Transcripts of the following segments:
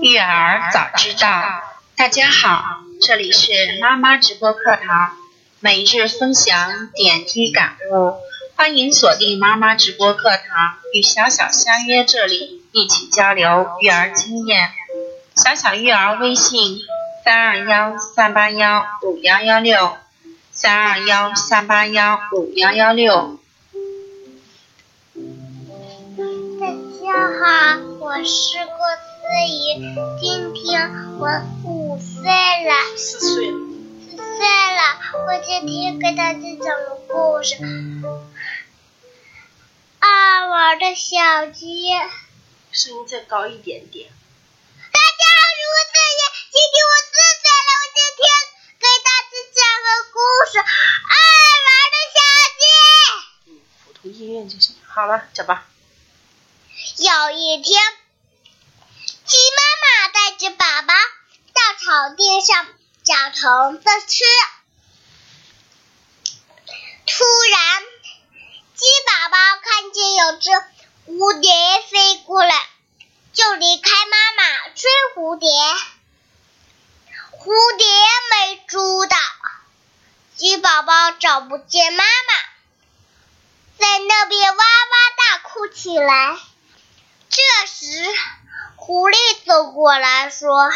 育儿早知道，大家好，这里是妈妈直播课堂，每日分享点滴感悟，欢迎锁定妈妈直播课堂，与小小相约这里，一起交流育儿经验。小小育儿微信：三二幺三八幺五幺幺六，三二幺三八幺五幺幺六。我是郭思怡，今天我五岁了，四岁了。四岁了。我今天给大家讲个故事，《爱玩的小鸡》。声音再高一点点。大家好，我是思怡，今天我四岁了。我今天给大家讲个故事，《爱玩的小鸡》。嗯，普通音乐就行。好了，讲吧。有一天，鸡妈妈带着宝宝到草地上找虫子吃。突然，鸡宝宝看见有只蝴蝶飞过来，就离开妈妈追蝴蝶。蝴蝶没捉到，鸡宝宝找不见妈妈，在那边哇哇大哭起来。这时，狐狸走过来说：“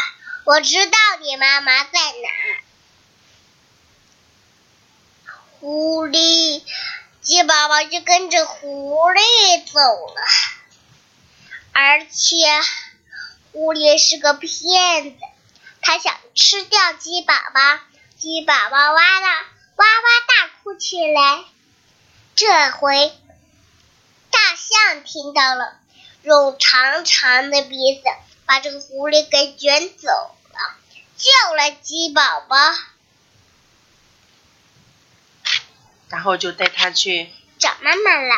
我知道你妈妈在哪。”狐狸，鸡宝宝就跟着狐狸走了。而且，狐狸是个骗子，他想吃掉鸡宝宝。鸡宝宝哇啦哇哇大哭起来。这回，大象听到了。用长长的鼻子把这个狐狸给卷走了，救了鸡宝宝，然后就带他去找妈妈了。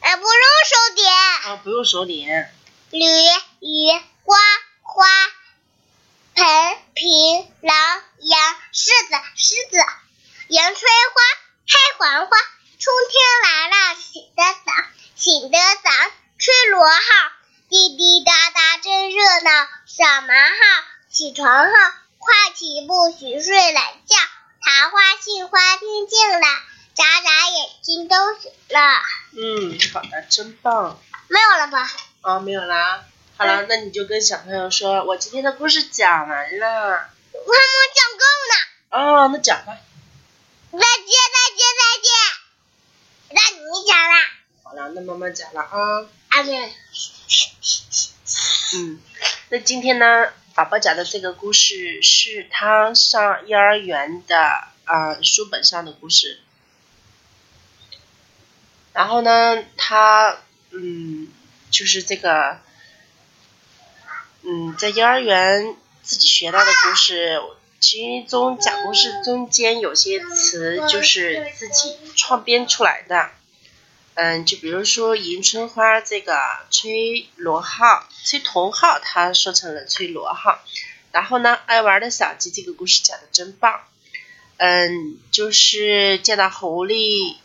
哎，不用手点。啊，不用手点。驴、鱼、花、花、盆、瓶、狼、羊、狮子、狮子、迎春花、开黄花。春天来了，醒得早，醒得早，吹螺号，滴滴答答真热闹。小门号，起床号，快起不许睡懒觉。桃花、杏花听见了，眨眨眼睛都醒了。嗯，好的，真棒。没有了吧？哦，没有啦。好了，那你就跟小朋友说，我今天的故事讲完了。我还没讲够呢。哦，那讲吧。再见，再见，再见。那你讲了。好了，那妈妈讲了啊。嗯，那今天呢，宝宝讲的这个故事是他上幼儿园的啊书本上的故事。然后呢，他嗯，就是这个嗯，在幼儿园自己学到的故事。其中讲故事中间有些词就是自己创编出来的，嗯，就比如说迎春花这个吹螺号、吹铜号，他说成了吹螺号。然后呢，爱玩的小鸡这个故事讲的真棒，嗯，就是见到狐狸，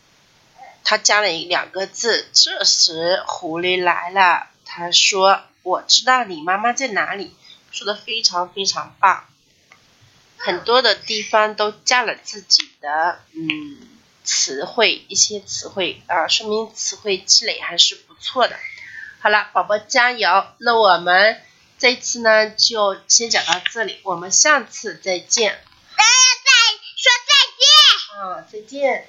他加了一两个字。这时狐狸来了，他说：“我知道你妈妈在哪里。”说的非常非常棒。很多的地方都加了自己的嗯词汇，一些词汇啊，说明词汇积累还是不错的。好了，宝宝加油！那我们这一次呢，就先讲到这里，我们下次再见。大家再说再见。啊，再见。